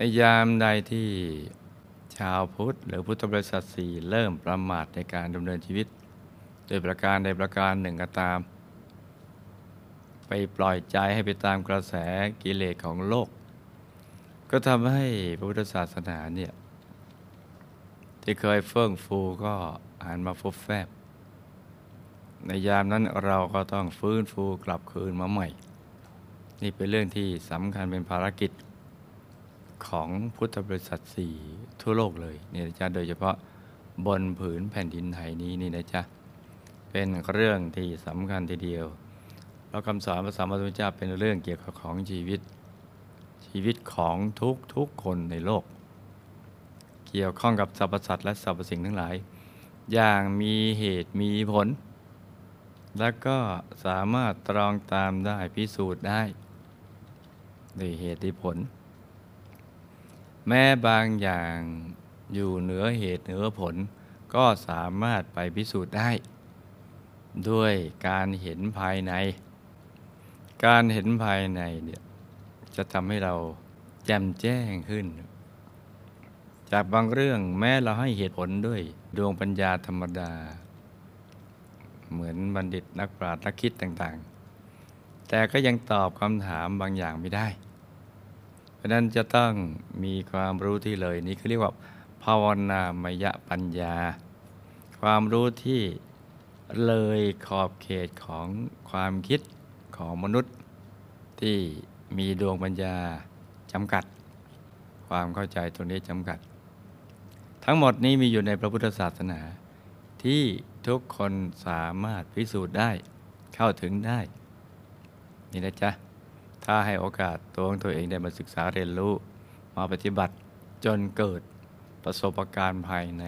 ในยามใดที่ชาวพุทธหรือพุทธบริษัทสี่เริ่มประมาทในการดำเนินชีวิต โดยประการใดประการหนึ่งก็ตาม ไปปล่อยใจให้ไปตามกระแสกิเลสของโลก ก็ทำให้พระพุทธศาสนาเนี่ยที่เคยเฟื่องฟูก็หันมาฟุบแฟบ ในยามนั้นเราก็ต้องฟื้นฟูกลับคืนมาใหม่ นี่เป็นเรื่องที่สำคัญเป็นภารกิจ ของพุทธบริษัทสี่ทั่วโลกเลยนี่นะจ๊ะโดยเฉพาะบนผืนแผ่นดินไทยนี้นี่นะจ๊ะเป็นเรื่องที่สำคัญทีเดียวเราคำสอนพระสัมมาสัมพุทธเจ้าเป็นเรื่องเกี่ยวกับของชีวิต ชีวิตของทุกทุกคนในโลก เกี่ยวข้องกับสรรพสัตว์และสรรพสิ่งทั้งหลาย อย่างมีเหตุมีผล และก็สามารถตรองตามได้พิสูจน์ได้ด้วยเหตุผล แม้บางอย่างอยู่เหนือเหตุเหนือผล ก็สามารถไปพิสูจน์ได้ ด้วยการเห็นภายใน การเห็นภายในเนี่ยจะทำให้เราแจ่มแจ้งขึ้น จากบางเรื่องแม้เราให้เหตุผลด้วยดวงปัญญาธรรมดา เหมือนบัณฑิตนักปราชญ์นักคิดต่างๆ แต่ก็ยังตอบคำถามบางอย่างไม่ได้ เพราะนั้นจะต้องมีความรู้ที่เลยนี่คือเรียกว่า ภาวนามยปัญญา ความรู้ที่เลยขอบเขตของความคิดของมนุษย์ ที่มีดวงปัญญาจำกัด ความเข้าใจตรงนี้จำกัด ทั้งหมดนี้มีอยู่ในพระพุทธศาสนา ที่ทุกคนสามารถพิสูจน์ได้เข้าถึงได้ นี่นะจ๊ะ ถ้าให้โอกาสตัวของตัวเองได้มาศึกษาเรียนรู้ มาปฏิบัติจนเกิดประสบการณ์ภายใน